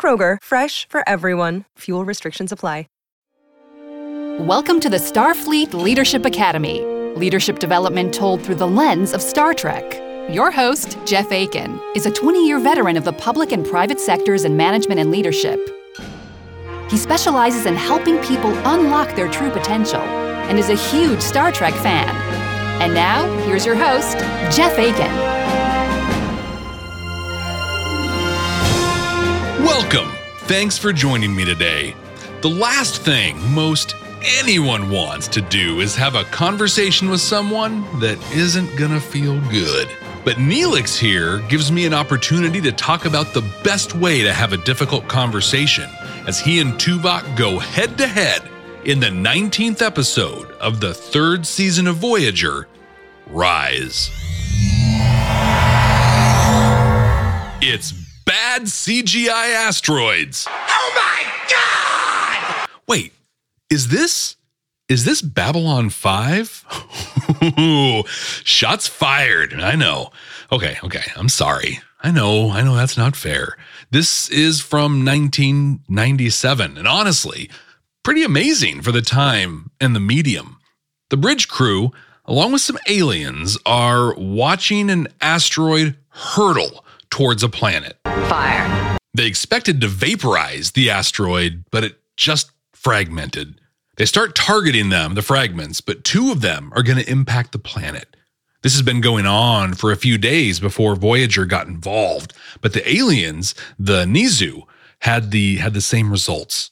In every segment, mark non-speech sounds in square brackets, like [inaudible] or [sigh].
Kroger, fresh for everyone. Fuel restrictions apply. Welcome to the Starfleet Leadership Academy, leadership development told through the lens of Star Trek. Your host, Jeff Aiken, is a 20 year veteran of the public and private sectors in management and leadership. He specializes in helping people unlock their true potential and is a huge Star Trek fan. And now, here's your host, Jeff Aiken. Welcome. Thanks for joining me today. The last thing most anyone wants to do is have a conversation with someone that isn't gonna feel good. But Neelix here gives me an opportunity to talk about the best way to have a difficult conversation as he and Tuvok go head to head in the 19th episode of the third season of Voyager Rise. It's bad CGI asteroids. Oh my god! Wait, is this is this Babylon 5? Shots fired. I know. Okay, okay. I'm sorry. I know. I know that's not fair. This is from 1997 and honestly, pretty amazing for the time and the medium. The bridge crew, along with some aliens, are watching an asteroid hurtle towards a planet. Fire. They expected to vaporize the asteroid, but it just fragmented. They start targeting them, the fragments, but two of them are going to impact the planet. This has been going on for a few days before Voyager got involved, but the aliens, the Nezu, had the had the same results.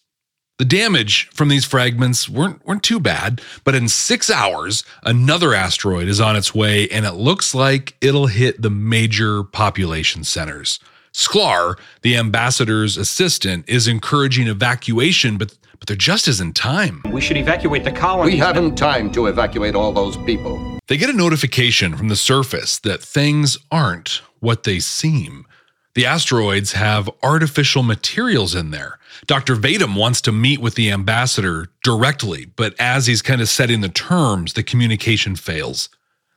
The damage from these fragments weren't weren't too bad, but in 6 hours another asteroid is on its way and it looks like it'll hit the major population centers. Sklar, the ambassador's assistant, is encouraging evacuation, but but there just isn't time. We should evacuate the colony. We haven't time to evacuate all those people. They get a notification from the surface that things aren't what they seem. The asteroids have artificial materials in there. Dr. Vatm wants to meet with the ambassador directly, but as he's kind of setting the terms, the communication fails.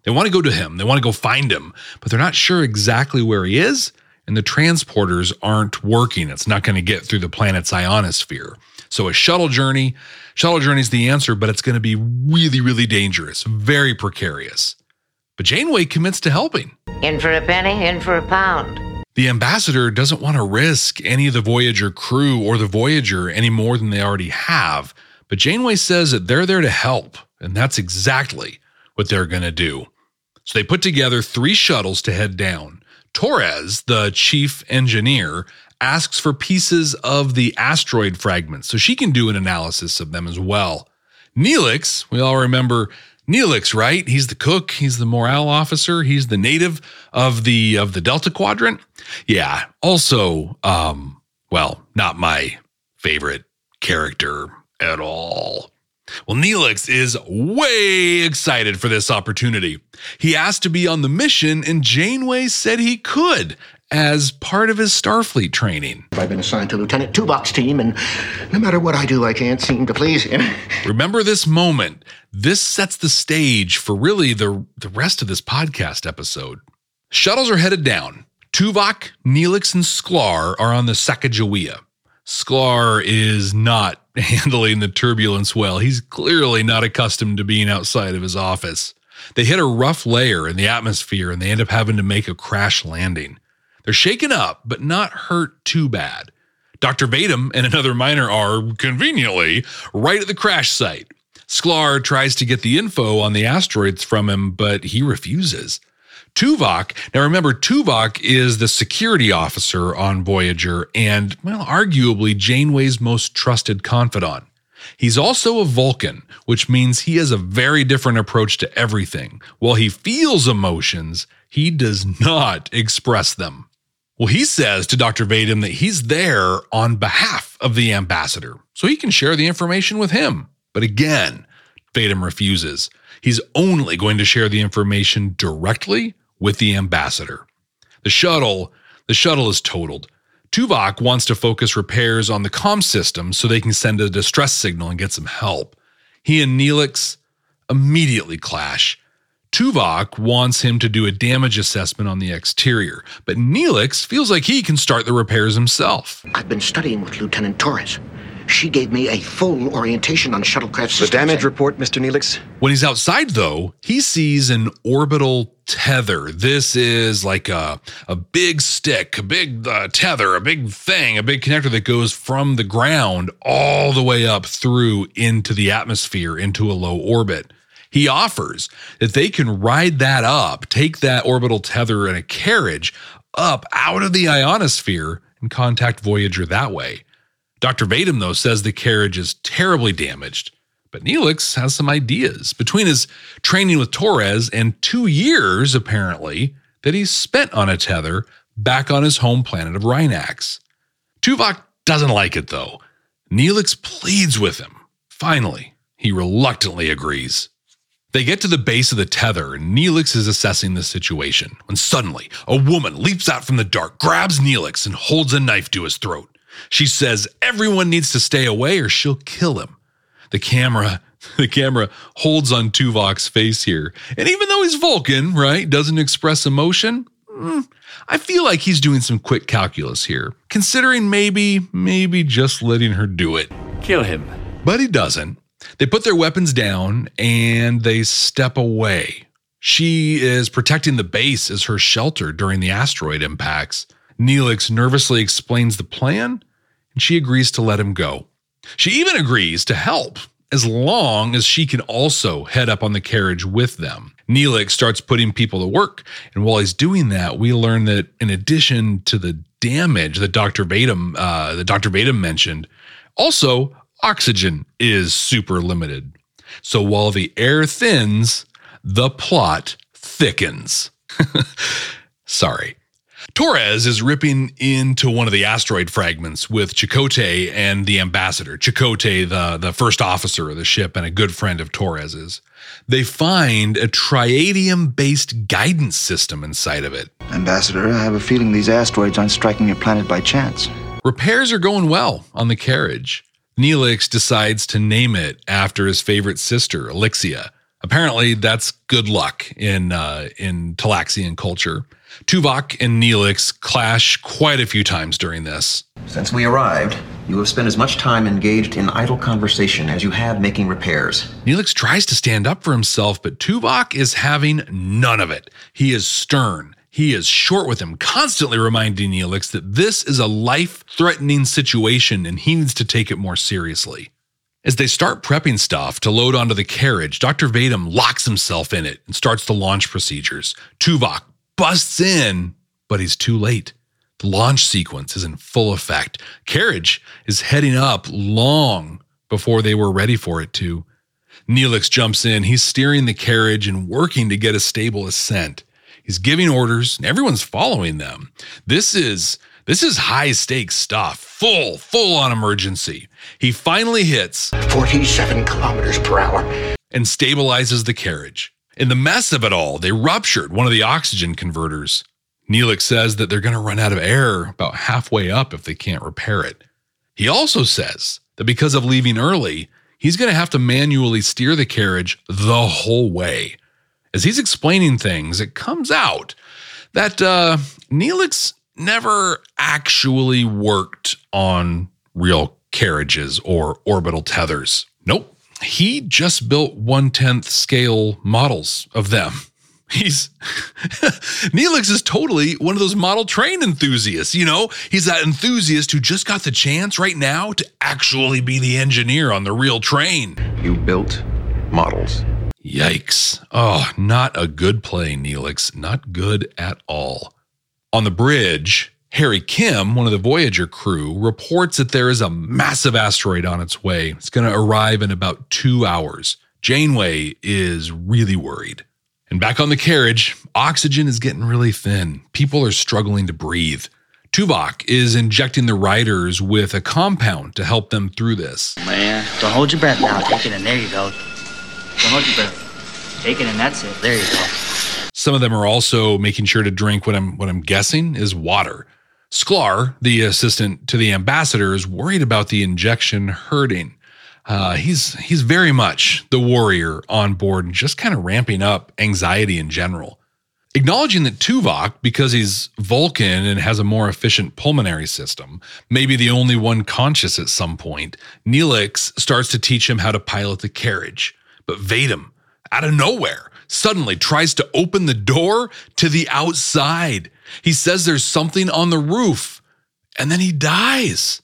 They want to go to him, they want to go find him, but they're not sure exactly where he is, and the transporters aren't working. It's not going to get through the planet's ionosphere. So a shuttle journey, shuttle journey is the answer, but it's going to be really, really dangerous, very precarious. But Janeway commits to helping. In for a penny, in for a pound. The ambassador doesn't want to risk any of the Voyager crew or the Voyager any more than they already have. But Janeway says that they're there to help, and that's exactly what they're going to do. So they put together three shuttles to head down. Torres, the chief engineer, asks for pieces of the asteroid fragments so she can do an analysis of them as well. Neelix, we all remember Neelix, right? He's the cook, he's the morale officer, he's the native of the of the Delta Quadrant. Yeah, also um well, not my favorite character at all. Well, Neelix is way excited for this opportunity. He asked to be on the mission, and Janeway said he could as part of his Starfleet training. I've been assigned to Lieutenant Tuvok's team, and no matter what I do, I can't seem to please him. [laughs] Remember this moment. This sets the stage for really the, the rest of this podcast episode. Shuttles are headed down. Tuvok, Neelix, and Sklar are on the Sacagawea. Sklar is not [laughs] handling the turbulence well. He's clearly not accustomed to being outside of his office. They hit a rough layer in the atmosphere and they end up having to make a crash landing. They're shaken up, but not hurt too bad. Dr. Vatm and another miner are, conveniently, right at the crash site. Sklar tries to get the info on the asteroids from him, but he refuses. Tuvok, now remember, Tuvok is the security officer on Voyager and, well, arguably Janeway's most trusted confidant. He's also a Vulcan, which means he has a very different approach to everything. While he feels emotions, he does not [laughs] express them. Well, he says to Dr. Vatm that he's there on behalf of the ambassador, so he can share the information with him. But again, Vatm refuses. He's only going to share the information directly with the ambassador. The shuttle, the shuttle is totaled. Tuvok wants to focus repairs on the comm system so they can send a distress signal and get some help. He and Neelix immediately clash. Tuvok wants him to do a damage assessment on the exterior, but Neelix feels like he can start the repairs himself. I've been studying with Lieutenant Torres. She gave me a full orientation on shuttlecraft systems. The damage report, Mr. Neelix? When he's outside, though, he sees an orbital tether. This is like a, a big stick, a big uh, tether, a big thing, a big connector that goes from the ground all the way up through into the atmosphere, into a low orbit. He offers that they can ride that up, take that orbital tether in a carriage up out of the ionosphere and contact Voyager that way. Dr. Vatm, though, says the carriage is terribly damaged, but Neelix has some ideas. Between his training with Torres and two years, apparently, that he's spent on a tether back on his home planet of Rinax. Tuvok doesn't like it, though. Neelix pleads with him. Finally, he reluctantly agrees. They get to the base of the tether, and Neelix is assessing the situation when suddenly a woman leaps out from the dark, grabs Neelix, and holds a knife to his throat. She says everyone needs to stay away or she'll kill him. The camera, [laughs] the camera holds on Tuvok's face here. And even though he's Vulcan, right, doesn't express emotion, mm, I feel like he's doing some quick calculus here, considering maybe, maybe just letting her do it. Kill him. But he doesn't. They put their weapons down and they step away. She is protecting the base as her shelter during the asteroid impacts. Neelix nervously explains the plan, and she agrees to let him go. She even agrees to help as long as she can also head up on the carriage with them. Neelix starts putting people to work, and while he's doing that, we learn that in addition to the damage that Dr. Vatm, uh, that Dr. Vatm mentioned, also oxygen is super limited. So while the air thins, the plot thickens. [laughs] Sorry. Torres is ripping into one of the asteroid fragments with Chakotay and the ambassador. Chakotay, the, the first officer of the ship and a good friend of Torres's. They find a triadium based guidance system inside of it. Ambassador, I have a feeling these asteroids aren't striking your planet by chance. Repairs are going well on the carriage. Neelix decides to name it after his favorite sister, Alixia. Apparently, that's good luck in uh, in Talaxian culture. Tuvok and Neelix clash quite a few times during this. Since we arrived, you have spent as much time engaged in idle conversation as you have making repairs. Neelix tries to stand up for himself, but Tuvok is having none of it. He is stern. He is short with him, constantly reminding Neelix that this is a life threatening situation and he needs to take it more seriously. As they start prepping stuff to load onto the carriage, Dr. Vatm locks himself in it and starts the launch procedures. Tuvok busts in, but he's too late. The launch sequence is in full effect. Carriage is heading up long before they were ready for it to. Neelix jumps in. He's steering the carriage and working to get a stable ascent. He's giving orders and everyone's following them. This is this is high stakes stuff. Full, full on emergency. He finally hits 47 kilometers per hour and stabilizes the carriage. In the mess of it all, they ruptured one of the oxygen converters. Neelix says that they're going to run out of air about halfway up if they can't repair it. He also says that because of leaving early, he's going to have to manually steer the carriage the whole way. As he's explaining things, it comes out that uh, Neelix never actually worked on real carriages or orbital tethers. Nope. He just built one tenth scale models of them. [laughs] He's [laughs] Neelix is totally one of those model train enthusiasts. You know, he's that enthusiast who just got the chance right now to actually be the engineer on the real train. You built models. Yikes. Oh, not a good play, Neelix. Not good at all. On the bridge, Harry Kim, one of the Voyager crew, reports that there is a massive asteroid on its way. It's going to arrive in about two hours. Janeway is really worried. And back on the carriage, oxygen is getting really thin. People are struggling to breathe. Tuvok is injecting the riders with a compound to help them through this. Man, don't hold your breath now. Take it in. There you go. Don't hold your breath. Take it in. That's it. There you go. Some of them are also making sure to drink what I'm what I'm guessing is water. Sklar, the assistant to the ambassador, is worried about the injection hurting. Uh, he's he's very much the warrior on board and just kind of ramping up anxiety in general. Acknowledging that Tuvok, because he's Vulcan and has a more efficient pulmonary system, may be the only one conscious at some point, Neelix starts to teach him how to pilot the carriage. But Vatm, out of nowhere, suddenly tries to open the door to the outside. He says there's something on the roof, and then he dies.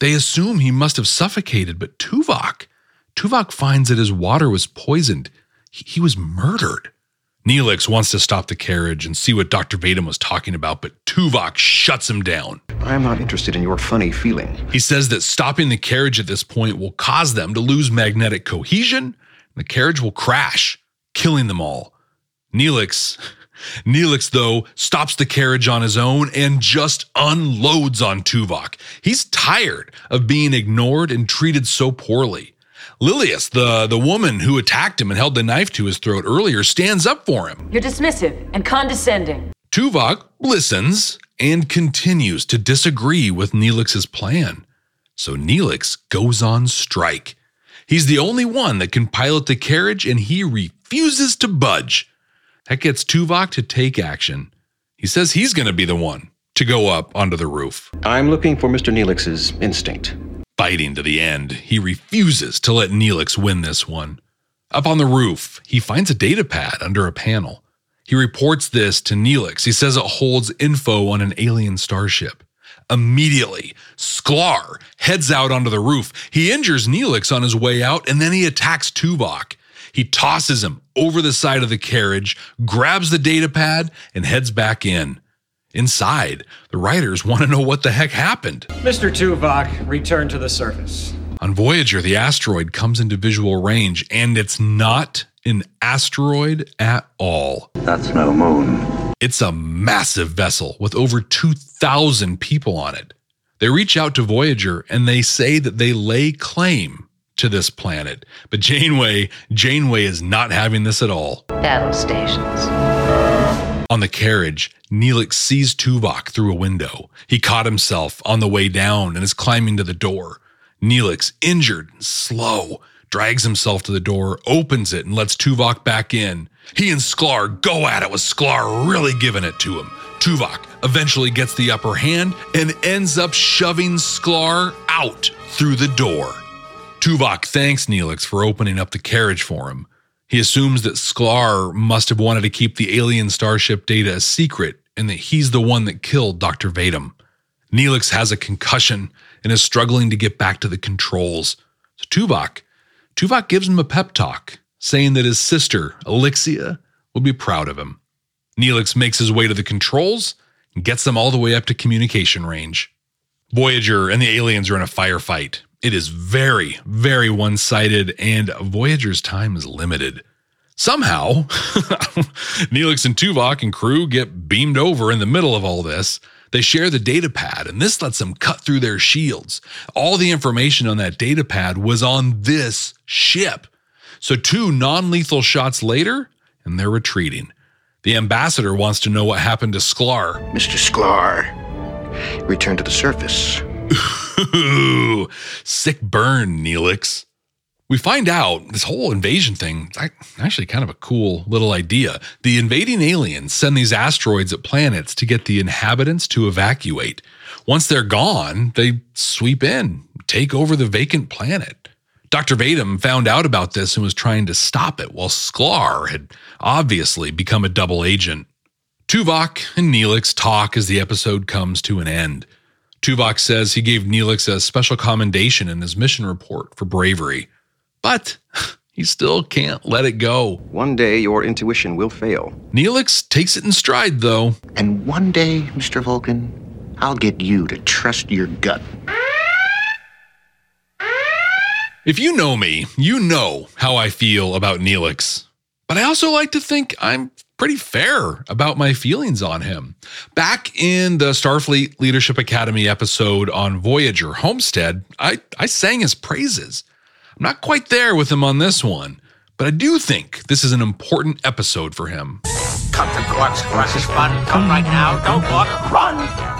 They assume he must have suffocated, but Tuvok, Tuvok finds that his water was poisoned. He, he was murdered. Neelix wants to stop the carriage and see what Dr. Vatm was talking about, but Tuvok shuts him down. I am not interested in your funny feeling. He says that stopping the carriage at this point will cause them to lose magnetic cohesion, the carriage will crash, killing them all. Neelix, [laughs] Neelix, though, stops the carriage on his own and just unloads on Tuvok. He's tired of being ignored and treated so poorly. Lillias, the, the woman who attacked him and held the knife to his throat earlier, stands up for him. You're dismissive and condescending. Tuvok listens and continues to disagree with Neelix's plan. So Neelix goes on strike. He's the only one that can pilot the carriage and he refuses to budge. That gets Tuvok to take action. He says he's going to be the one to go up onto the roof. I'm looking for Mr. Neelix's instinct. Fighting to the end, he refuses to let Neelix win this one. Up on the roof, he finds a data pad under a panel. He reports this to Neelix. He says it holds info on an alien starship. Immediately, Sklar heads out onto the roof. He injures Neelix on his way out, and then he attacks Tuvok. He tosses him over the side of the carriage, grabs the data pad, and heads back in. Inside, the riders want to know what the heck happened. Mr. Tuvok, return to the surface. On Voyager, the asteroid comes into visual range, and it's not an asteroid at all. That's no moon. It's a massive vessel with over 2,000 people on it. They reach out to Voyager and they say that they lay claim to this planet. But Janeway, Janeway is not having this at all. Battle stations. On the carriage, Neelix sees Tuvok through a window. He caught himself on the way down and is climbing to the door. Neelix, injured and slow, drags himself to the door, opens it, and lets Tuvok back in. He and Sklar go at it with Sklar really giving it to him. Tuvok eventually gets the upper hand and ends up shoving Sklar out through the door. Tuvok thanks Neelix for opening up the carriage for him. He assumes that Sklar must have wanted to keep the alien starship data a secret and that he's the one that killed Dr. Vatm. Neelix has a concussion and is struggling to get back to the controls. So Tuvok, Tuvok gives him a pep talk, saying that his sister, Alixia, will be proud of him. Neelix makes his way to the controls and gets them all the way up to communication range. Voyager and the aliens are in a firefight. It is very, very one sided, and Voyager's time is limited. Somehow, [laughs] Neelix and Tuvok and crew get beamed over in the middle of all this. They share the data pad, and this lets them cut through their shields. All the information on that data pad was on this ship. So, two non lethal shots later, and they're retreating. The ambassador wants to know what happened to Sklar. Mr. Sklar, return to the surface. Ooh, [laughs] sick burn, Neelix. We find out this whole invasion thing is actually kind of a cool little idea. The invading aliens send these asteroids at planets to get the inhabitants to evacuate. Once they're gone, they sweep in, take over the vacant planet. Dr. Vatm found out about this and was trying to stop it, while Sklar had obviously become a double agent. Tuvok and Neelix talk as the episode comes to an end. Tuvok says he gave Neelix a special commendation in his mission report for bravery, but [laughs] he still can't let it go. One day your intuition will fail. Neelix takes it in stride, though. And one day, Mr. Vulcan, I'll get you to trust your gut. If you know me, you know how I feel about Neelix. But I also like to think I'm pretty fair about my feelings on him. Back in the Starfleet Leadership Academy episode on Voyager Homestead, I, I sang his praises. I'm not quite there with him on this one, but I do think this is an important episode for him. Come to Quark's Fun. Come right now. Don't walk. Run.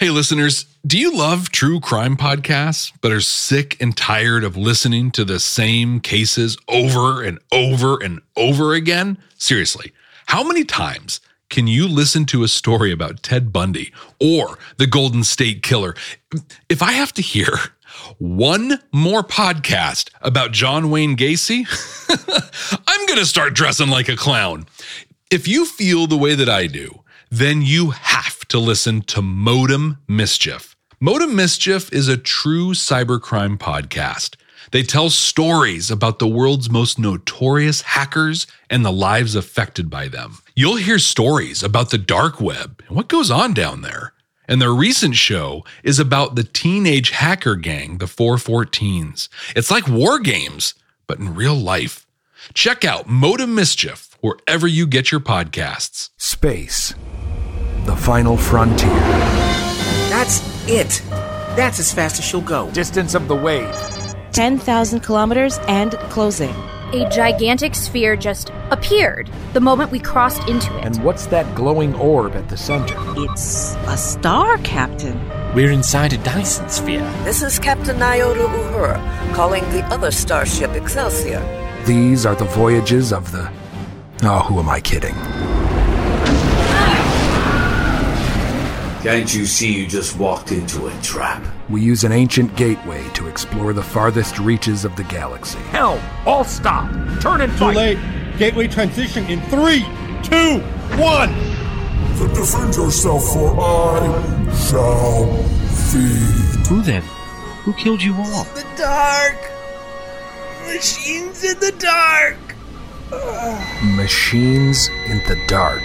Hey, listeners, do you love true crime podcasts, but are sick and tired of listening to the same cases over and over and over again? Seriously, how many times can you listen to a story about Ted Bundy or the Golden State Killer? If I have to hear one more podcast about John Wayne Gacy, [laughs] I'm going to start dressing like a clown. If you feel the way that I do, then you have to listen to Modem Mischief. Modem Mischief is a true cybercrime podcast. They tell stories about the world's most notorious hackers and the lives affected by them. You'll hear stories about the dark web and what goes on down there. And their recent show is about the teenage hacker gang, the 414s. It's like war games, but in real life. Check out Modem Mischief wherever you get your podcasts. Space. The final frontier. That's it. That's as fast as she'll go. Distance of the wave. 10,000 kilometers and closing. A gigantic sphere just appeared the moment we crossed into it. And what's that glowing orb at the center? It's a star, Captain. We're inside a Dyson sphere. This is Captain Nyota Uhura, calling the other starship Excelsior. These are the voyages of the. Oh, who am I kidding? Can't you see you just walked into a trap? We use an ancient gateway to explore the farthest reaches of the galaxy. Helm, all stop! Turn and Too fight! late. Gateway transition in three, two, one. To defend yourself, for I shall feed. Who then? Who killed you all? The dark. Machines in the dark. Machines in the dark.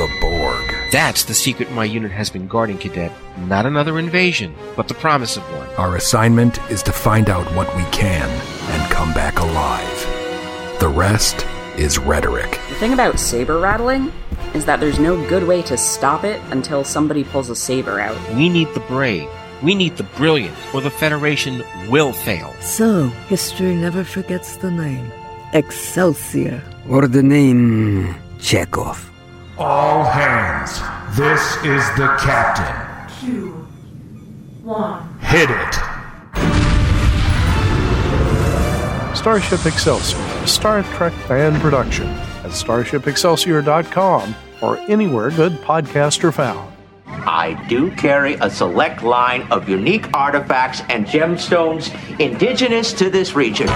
The Borg. That's the secret my unit has been guarding, Cadet. Not another invasion, but the promise of one. Our assignment is to find out what we can and come back alive. The rest is rhetoric. The thing about saber rattling is that there's no good way to stop it until somebody pulls a saber out. We need the brave. We need the brilliant, or the Federation will fail. So, history never forgets the name Excelsior. Or the name Chekov. All hands. This is the captain. Two, one. Hit it. Starship Excelsior, a Star Trek fan production at starshipexcelsior.com or anywhere good podcasts are found. I do carry a select line of unique artifacts and gemstones indigenous to this region.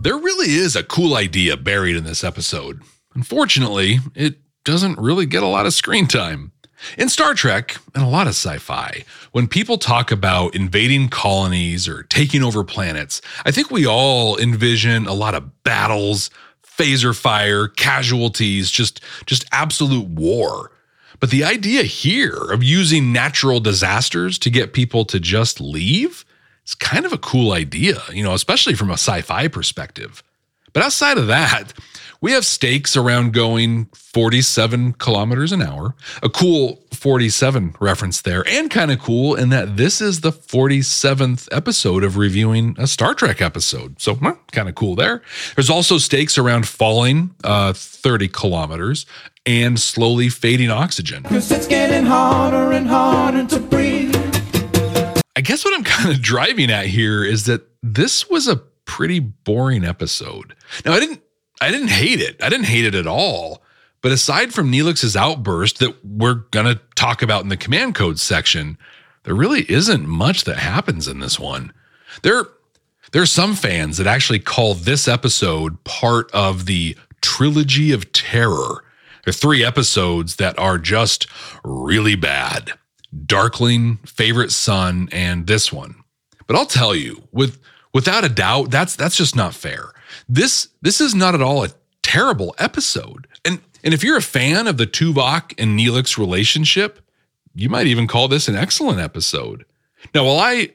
There really is a cool idea buried in this episode. Unfortunately, it doesn't really get a lot of screen time. In Star Trek and a lot of sci fi, when people talk about invading colonies or taking over planets, I think we all envision a lot of battles, phaser fire, casualties, just, just absolute war. But the idea here of using natural disasters to get people to just leave is kind of a cool idea, you know, especially from a sci fi perspective. But outside of that, we have stakes around going 47 kilometers an hour, a cool 47 reference there, and kind of cool in that this is the 47th episode of reviewing a Star Trek episode. So, well, kind of cool there. There's also stakes around falling uh, 30 kilometers and slowly fading oxygen. Cause it's getting harder and harder to breathe. I guess what I'm kind of driving at here is that this was a pretty boring episode. Now, I didn't I didn't hate it. I didn't hate it at all. But aside from Neelix's outburst that we're to talk about in the command code section, there really isn't much that happens in this one. There, there are some fans that actually call this episode part of the trilogy of terror. There are three episodes that are just really bad Darkling, Favorite Son, and this one. But I'll tell you, with without a doubt, that's that's just not fair. This this is not at all a terrible episode. And and if you're a fan of the Tuvok and Neelix relationship, you might even call this an excellent episode. Now, while I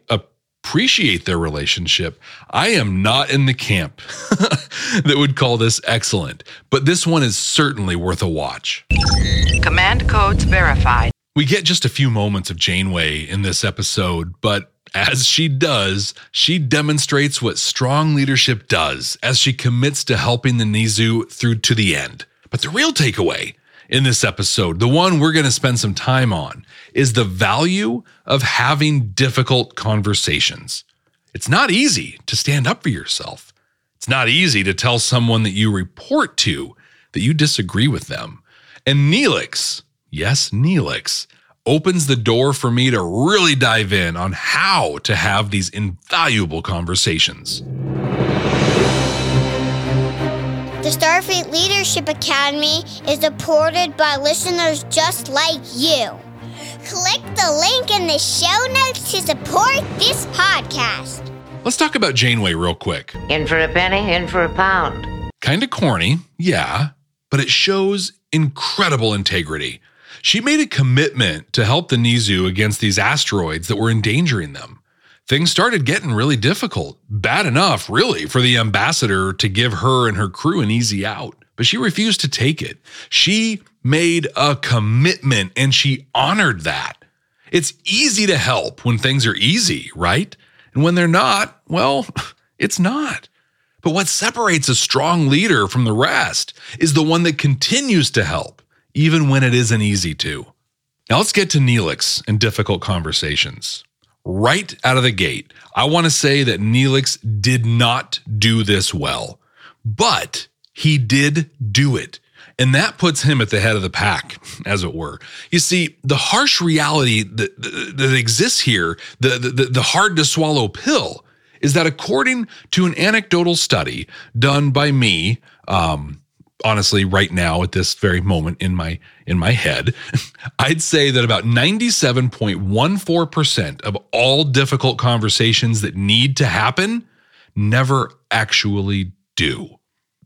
appreciate their relationship. I am not in the camp [laughs] that would call this excellent, but this one is certainly worth a watch. Command codes verified. We get just a few moments of Janeway in this episode, but as she does, she demonstrates what strong leadership does as she commits to helping the Nezu through to the end. But the real takeaway in this episode, the one we're going to spend some time on, is the value of having difficult conversations. It's not easy to stand up for yourself. It's not easy to tell someone that you report to that you disagree with them. And Neelix, yes, Neelix, opens the door for me to really dive in on how to have these invaluable conversations. The Starfleet Leadership Academy is supported by listeners just like you. Click the link in the show notes to support this podcast. Let's talk about Janeway real quick. In for a penny, in for a pound. Kinda corny, yeah, but it shows incredible integrity. She made a commitment to help the Nezu against these asteroids that were endangering them. Things started getting really difficult. Bad enough, really, for the ambassador to give her and her crew an easy out. But she refused to take it. She made a commitment and she honored that. It's easy to help when things are easy, right? And when they're not, well, [laughs] it's not. But what separates a strong leader from the rest is the one that continues to help even when it isn't easy to. Now let's get to Neelix and difficult conversations. Right out of the gate, I want to say that Neelix did not do this well, but he did do it. And that puts him at the head of the pack, [laughs] as it were. You see, the harsh reality that, that exists here, the, the, the hard to swallow pill, is that according to an anecdotal study done by me, um, honestly right now at this very moment in my in my head [laughs] i'd say that about 97.14% of all difficult conversations that need to happen never actually do.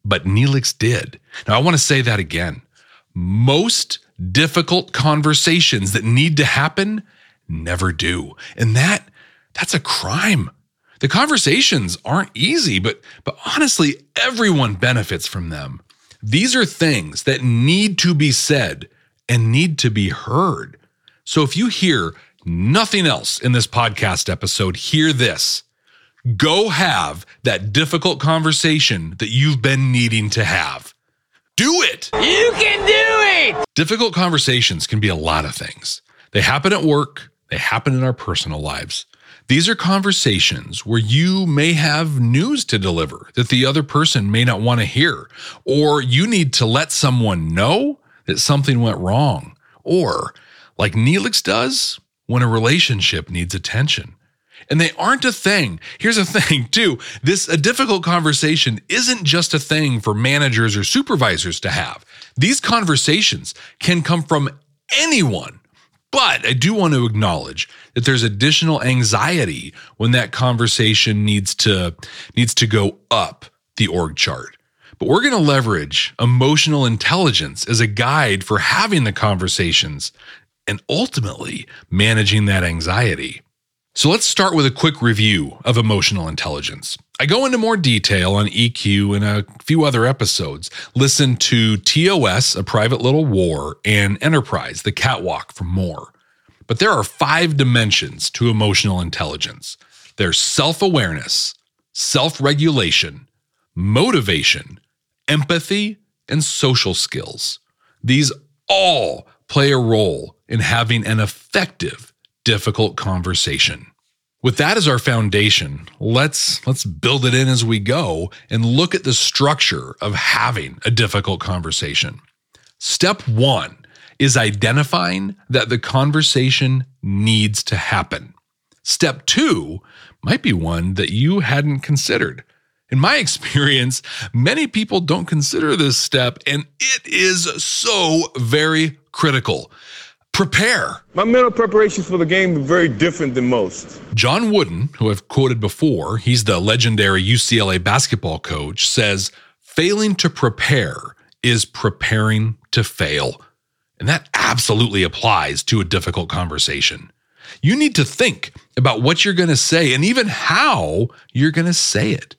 But neelix did. Now i want to say that again. Most difficult conversations that need to happen never do. And that that's a crime. The conversations aren't easy but but honestly everyone benefits from them these are things that need to be said and need to be heard. So if you hear nothing else in this podcast episode, hear this. Go have that difficult conversation that you've been needing to have. Do it. You can do it. Difficult conversations can be a lot of things. They happen at work, they happen in our personal lives. These are conversations where you may have news to deliver that the other person may not want to hear, or you need to let someone know that something went wrong, or like Neelix does when a relationship needs attention. And they aren't a thing. Here's a thing, [laughs] too. This a difficult conversation isn't just a thing for managers or supervisors to have. These conversations can come from anyone but I do want to acknowledge that there's additional anxiety when that conversation needs to needs to go up the org chart. But we're going to leverage emotional intelligence as a guide for having the conversations and ultimately managing that anxiety. So let's start with a quick review of emotional intelligence. I go into more detail on EQ in a few other episodes. Listen to TOS, A Private Little War, and Enterprise, The Catwalk for more. But there are five dimensions to emotional intelligence there's self awareness, self regulation, motivation, empathy, and social skills. These all play a role in having an effective difficult conversation. With that as our foundation, let's let's build it in as we go and look at the structure of having a difficult conversation. Step 1 is identifying that the conversation needs to happen. Step 2 might be one that you hadn't considered. In my [laughs] experience, many people don't consider this step, and it is so very critical prepare. My mental preparations for the game are very different than most. John Wooden, who I've quoted before, he's the legendary UCLA basketball coach, says failing to prepare is preparing to fail. And that absolutely applies to a difficult conversation. You need to think about what you're going to say and even how you're going to say it.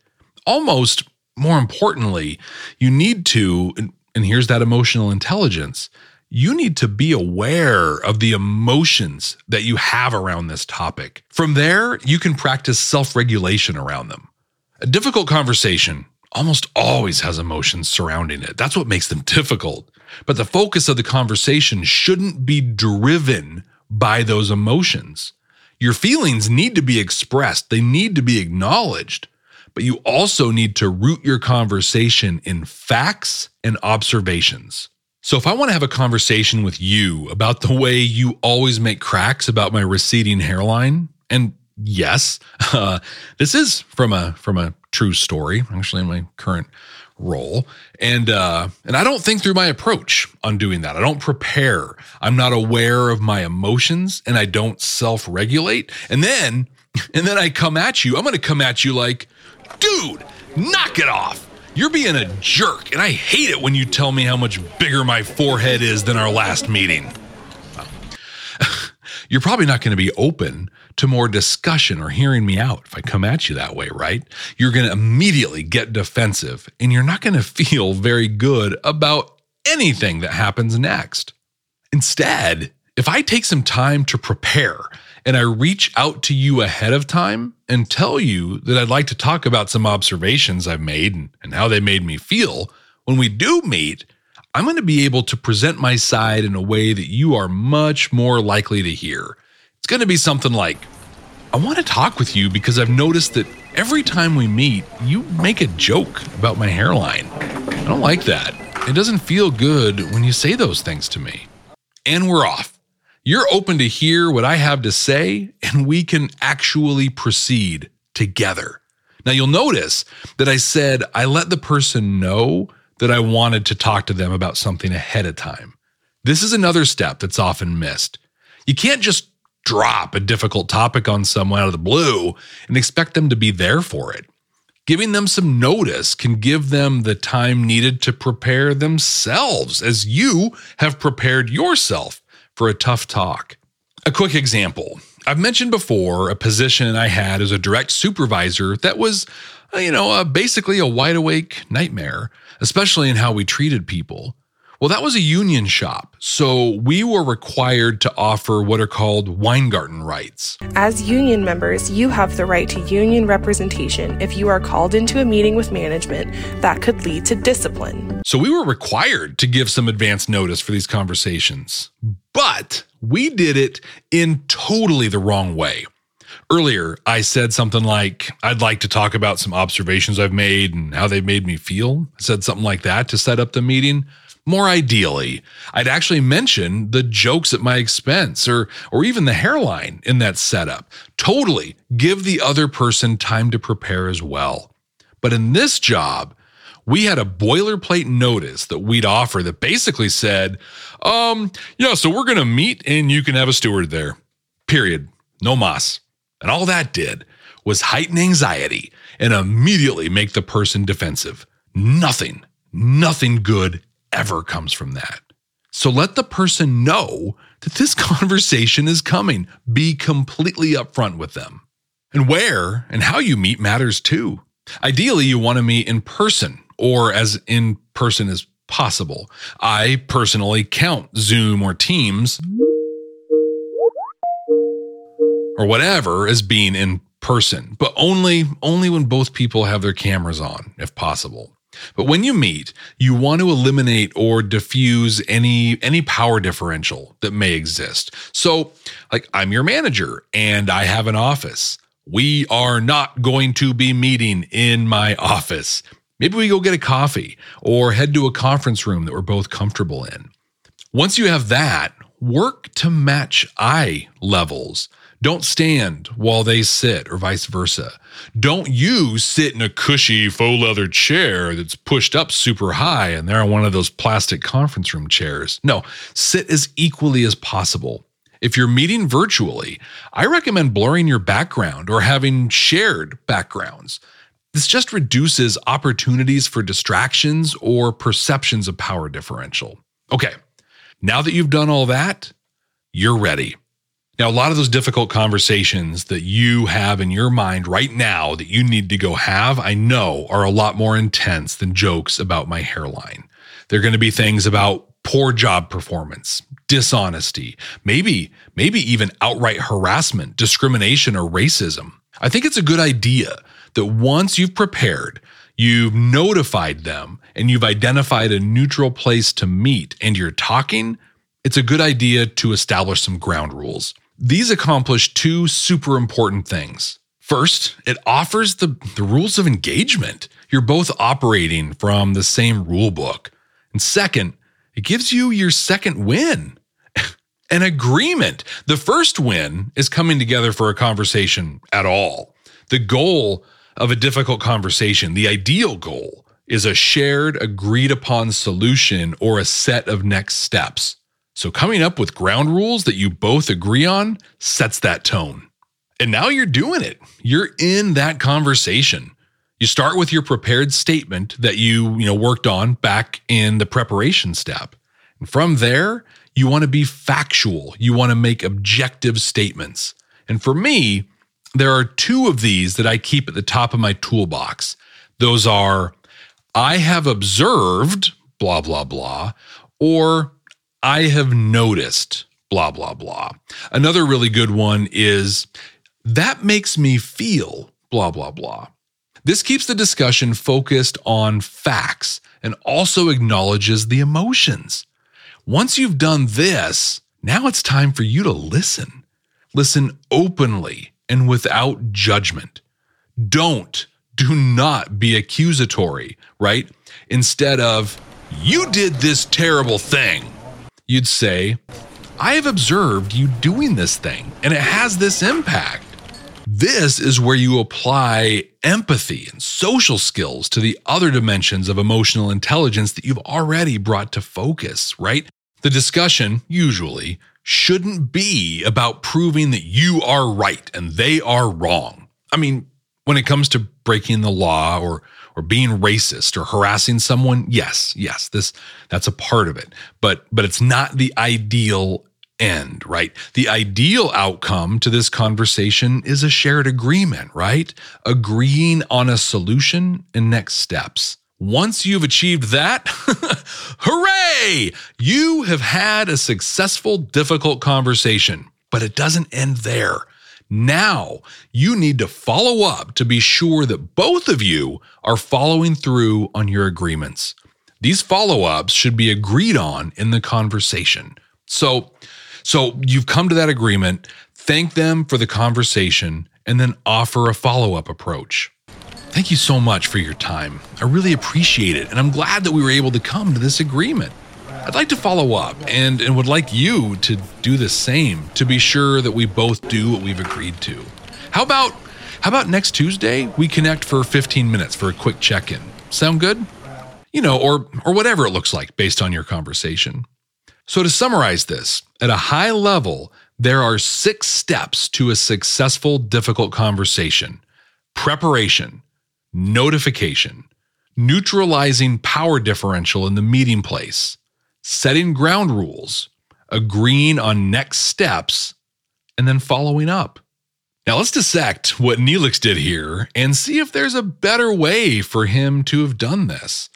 Almost more importantly, you need to, and here's that emotional intelligence, you need to be aware of the emotions that you have around this topic. From there, you can practice self regulation around them. A difficult conversation almost always has emotions surrounding it. That's what makes them difficult. But the focus of the conversation shouldn't be driven by those emotions. Your feelings need to be expressed, they need to be acknowledged, but you also need to root your conversation in facts and observations. So, if I want to have a conversation with you about the way you always make cracks about my receding hairline, and yes, uh, this is from a from a true story, actually, in my current role. And uh, and I don't think through my approach on doing that. I don't prepare. I'm not aware of my emotions and I don't self-regulate. And then [laughs] and then I come at you. I'm gonna come at you like, dude, knock it off. You're being a jerk, and I hate it when you tell me how much bigger my forehead is than our last meeting. [laughs] You're probably not going to be open to more discussion or hearing me out if I come at you that way, right? You're going to immediately get defensive and you're not going [laughs] to feel very good about anything that happens next. Instead, if I take some time to prepare and I reach out to you ahead of time and tell you that I'd like to talk about some observations I've made and, and how they made me feel, when we do meet, I'm going to be able to present my side in a way that you are much more likely to hear. Going to be something like I want to talk with you because I've noticed that every time we meet, you make a joke about my hairline. I don't like that. It doesn't feel good when you say those things to me. And we're off. You're open to hear what I have to say, and we can actually proceed together. Now, you'll notice that I said I let the person know that I wanted to talk to them about something ahead of time. This is another step that's often missed. You can't just drop a difficult topic on someone out of the blue and expect them to be there for it. Giving them some notice can give them the time needed to prepare themselves as you have prepared yourself for a tough talk. A quick example I've mentioned before a position I had as a direct supervisor that was, uh, you know, uh, basically a wide awake nightmare, especially in how we treated people. Well, that was a union shop, so we were required to offer what are called Weingarten rights. As union members, you have the right to union representation if you are called into a meeting with management that could lead to discipline. So we were required to give some advance notice for these conversations, but we did it in totally the wrong way. Earlier, I said something like, I'd like to talk about some observations I've made and how they've made me feel. I said something like that to set up the meeting. More ideally, I'd actually mention the jokes at my expense or or even the hairline in that setup. Totally give the other person time to prepare as well. But in this job, we had a boilerplate notice that we'd offer that basically said, um, so we're going to meet and you can have a steward there. Period. No mas. And all that did was heighten anxiety and immediately make the person defensive. Nothing, nothing good ever comes from that. So let the person know that this [laughs] conversation is coming. Be completely upfront with them. And where and how you meet matters too. Ideally, you want to meet in person or as in person as possible. I personally count Zoom or Teams or whatever as being in person, but only only when both people have their cameras on if possible. But when you meet, you want to eliminate or diffuse any any power differential that may exist. So, like I'm your manager and I have an office. We are not going to be meeting in my office. Maybe we go get a coffee or head to a conference room that we're both comfortable in. Once you have that, work to match eye levels. Don't stand while they sit, or vice versa. Don't you sit in a cushy faux leather chair that's pushed up super high and they're on one of those plastic conference room chairs. No, sit as equally as possible. If you're meeting virtually, I recommend blurring your background or having shared backgrounds. This just reduces opportunities for distractions or perceptions of power differential. Okay, now that you've done all that, you're ready. Now, a lot of those difficult conversations that you have in your mind right now that you need to go have, I know are a lot more intense than jokes about my hairline. They're going to be things about poor job performance, dishonesty, maybe maybe even outright harassment, discrimination or racism. I think it's a good idea that once you've prepared, you've notified them and you've identified a neutral place to meet and you're talking, it's a good idea to establish some ground rules. These accomplish two super important things. First, it offers the, the rules of engagement. You're both operating from the same rule book. And second, it gives you your second win [laughs] an agreement. The first win is coming together for a conversation at all. The goal of a difficult conversation, the ideal goal, is a shared, agreed upon solution or a set of next steps. So, coming up with ground rules that you both agree on sets that tone. And now you're doing it. You're in that conversation. You start with your prepared statement that you, you know, worked on back in the preparation step. And from there, you want to be factual. You want to make objective statements. And for me, there are two of these that I keep at the top of my toolbox. Those are I have observed blah blah blah or I have noticed, blah, blah, blah. Another really good one is that makes me feel, blah, blah, blah. This keeps the discussion focused on facts and also acknowledges the emotions. Once you've done this, now it's time for you to listen. Listen openly and without judgment. Don't, do not be accusatory, right? Instead of, you did this terrible thing you'd say, I have observed you doing this thing and it has this impact. This is where you apply empathy and social skills to the other dimensions of emotional intelligence that you've already brought to focus, right? The discussion, usually, shouldn't be about proving that you are right and they are wrong. I mean, when it comes to breaking the law or or being racist or harassing someone, yes, yes, this that's a part of it. But but it's not the ideal end, right? The ideal outcome to this conversation is a shared agreement, right? Agreeing on a solution and next steps. Once you've achieved that, [laughs] hooray! You have had a successful, difficult conversation. But it doesn't end there. Now you need to follow up to be sure that both of you are following through on your agreements. These follow ups should be agreed on in the conversation. So, so you've come to that agreement, thank them for the conversation, and then offer a follow up approach. Thank you so much for your time. I really appreciate it, and I'm glad that we were able to come to this agreement. I'd like to follow up and, and would like you to do the same to be sure that we both do what we've agreed to. How about how about next Tuesday we connect for 15 minutes for a quick check-in? Sound good? You know, or or whatever it looks like based on your conversation. So to summarize this, at a high level, there are 6 steps to a successful difficult conversation. Preparation, notification, neutralizing power differential in the meeting place, setting ground rules, agreeing on next steps, and then following up. Now let's dissect what Neelix did here and see if there's a better way for him to have done this.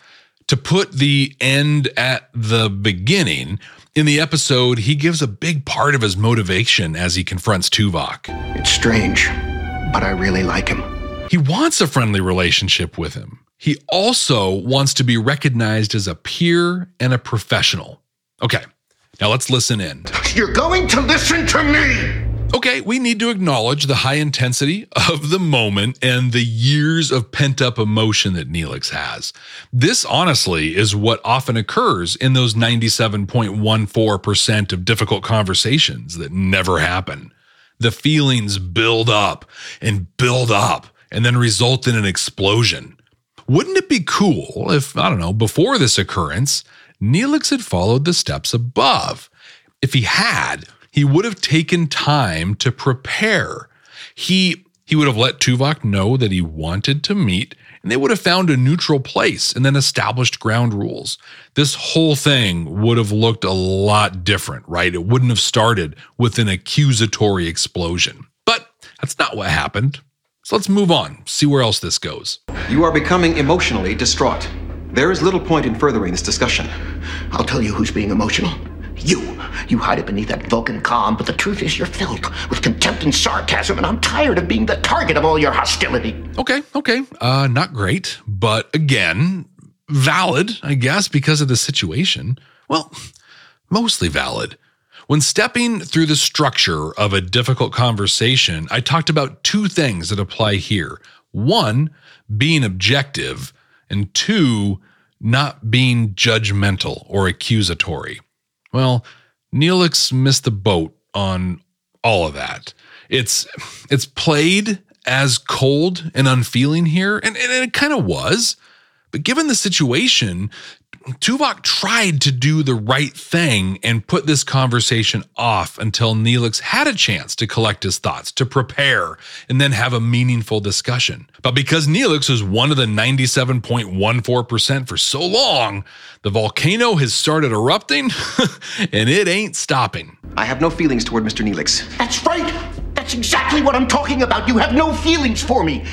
To put the end at the beginning, in the episode, he gives a big part of his motivation as he confronts Tuvok. It's strange, but I really like him. He wants a friendly relationship with him. He also wants to be recognized as a peer and a professional. Okay, now let's listen in. You're going to listen to me! Okay, we need to acknowledge the high intensity of the moment and the years of pent up emotion that Neelix has. This, honestly, is what often occurs in those 97.14% of difficult conversations that never happen. The feelings build up and build up and then result in an explosion. Wouldn't it be cool if, I don't know, before this occurrence, Neelix had followed the steps above? If he had, he would have taken time to prepare. He he would have let Tuvok know that he wanted to meet and they would have found a neutral place and then established ground rules. This whole thing would have looked a lot different, right? It wouldn't have started with an accusatory explosion. But that's not what happened. So let's move on, see where else this goes. You are becoming emotionally distraught. There is little point in furthering this discussion. I'll tell you who's being emotional. You. You hide it beneath that Vulcan calm, but the truth is you're filled with contempt and sarcasm, and I'm tired of being the target of all your hostility. Okay, okay. Uh, not great, but again, valid, I guess, because of the situation. Well, mostly valid. When stepping through the structure of a difficult conversation, I talked about two things that apply here. One, being objective, and two, not being judgmental or accusatory. Well, Neelix missed the boat on all of that. It's it's played as cold and unfeeling here, and, and it kind of was. But given the situation, Tuvok tried to do the right thing and put this conversation off until Neelix had a chance to collect his thoughts, to prepare, and then have a meaningful discussion. But because Neelix was one of the 97.14% for so long, the volcano has started erupting [laughs] and it ain't stopping. I have no feelings toward Mr. Neelix. That's right. That's exactly what I'm talking about. You have no feelings for me,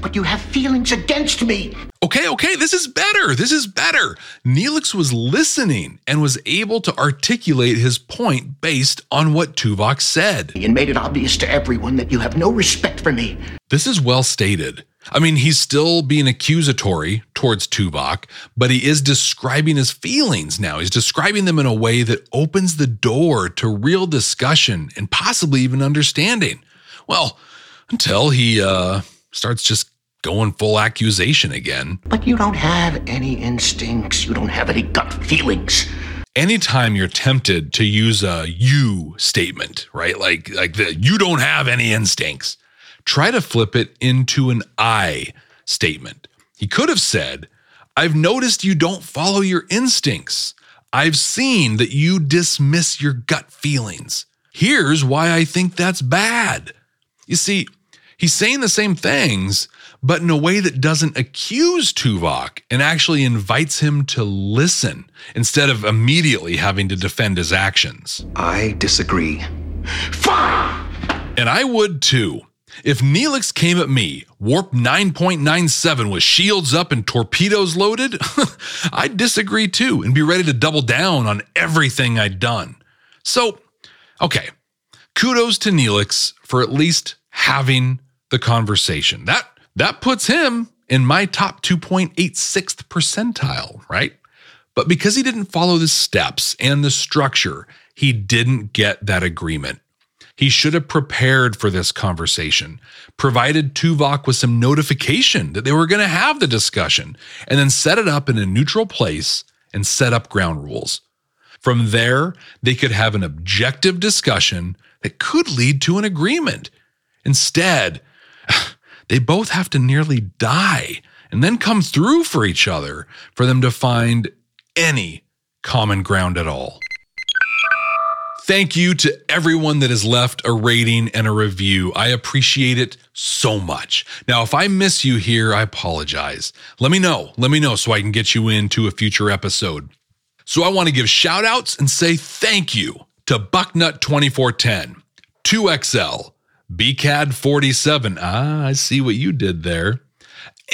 but you have feelings against me. Okay, okay, this is better. This is better. Neelix was listening and was able to articulate his point based on what Tuvok said. And made it obvious to everyone that you have no respect for me. This is well stated. I mean, he's still being accusatory towards Tuvok, but he is describing his feelings now. He's describing them in a way that opens the door to real discussion and possibly even understanding. Well, until he uh, starts just going full accusation again. But you don't have any instincts, you don't have any gut feelings. Anytime you're tempted to use a you statement, right? Like like the you don't have any instincts. Try to flip it into an I statement. He could have said, I've noticed you don't follow your instincts. I've seen that you dismiss your gut feelings. Here's why I think that's bad. You see, he's saying the same things, but in a way that doesn't accuse Tuvok and actually invites him to listen instead of immediately having to defend his actions. I disagree. Fine! And I would too. If Neelix came at me, warp 9.97 with shields up and torpedoes loaded, [laughs] I'd disagree too and be ready to double down on everything I'd done. So, okay, kudos to Neelix for at least having the conversation. That that puts him in my top 2.86th percentile, right? But because he didn't follow the steps and the structure, he didn't get that agreement. He should have prepared for this conversation, provided Tuvok with some notification that they were going to have the discussion, and then set it up in a neutral place and set up ground rules. From there, they could have an objective discussion that could lead to an agreement. Instead, [sighs] they both have to nearly die and then come through for each other for them to find any common ground at all. Thank you to everyone that has left a rating and a review. I appreciate it so much. Now, if I miss you here, I apologize. Let me know. Let me know so I can get you into a future episode. So I want to give shout outs and say thank you to Bucknut2410, 2XL, BCAD47. Ah, I see what you did there.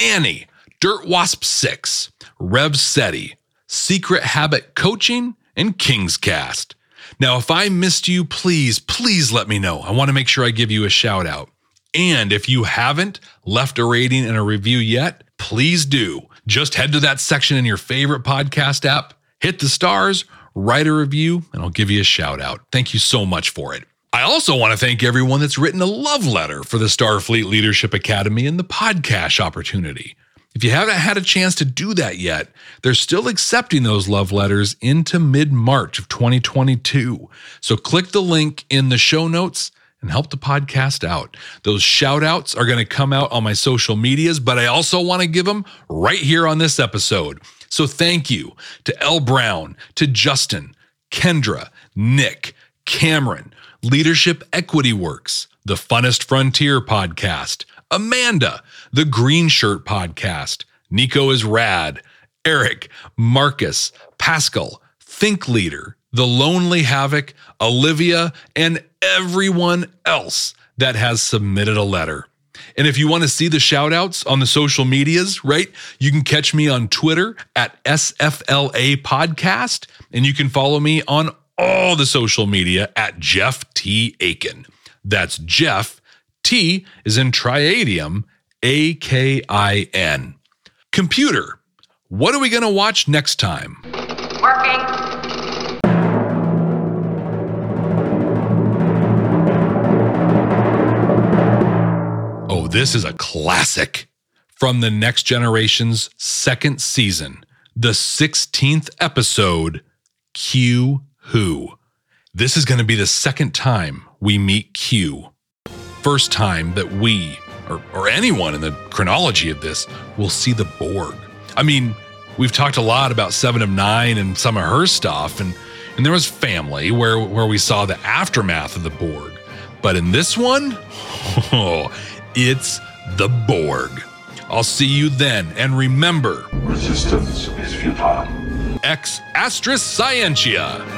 Annie, Dirt Wasp 6, Rev Seti, Secret Habit Coaching, and King's Cast. Now, if I missed you, please, please let me know. I want to make sure I give you a shout out. And if you haven't left a rating and a review yet, please do. Just head to that section in your favorite podcast app, hit the stars, write a review, and I'll give you a shout out. Thank you so much for it. I also want to thank everyone that's written a love letter for the Starfleet Leadership Academy and the podcast opportunity. If you haven't had a chance to do that yet, they're still accepting those love letters into mid March of 2022. So click the link in the show notes and help the podcast out. Those shout outs are going to come out on my social medias, but I also want to give them right here on this episode. So thank you to L. Brown, to Justin, Kendra, Nick, Cameron, Leadership Equity Works, the Funnest Frontier podcast, Amanda, the Green Shirt Podcast, Nico is Rad, Eric, Marcus, Pascal, Think Leader, The Lonely Havoc, Olivia, and everyone else that has submitted a letter. And if you want to see the shout outs on the social medias, right, you can catch me on Twitter at SFLA Podcast, and you can follow me on all the social media at Jeff T. Akin. That's Jeff. T is in tritanium, A K I N. Computer, what are we going to watch next time? Working. Oh, this is a classic from the Next Generation's second season, the 16th episode, Q Who. This is going to be the second time we meet Q. First time that we, or, or anyone in the chronology of this, will see the Borg. I mean, we've talked a lot about Seven of Nine and some of her stuff, and, and there was family where, where we saw the aftermath of the Borg. But in this one, oh, [laughs] it's the Borg. I'll see you then, and remember Resistance is futile. Ex Astris Scientia.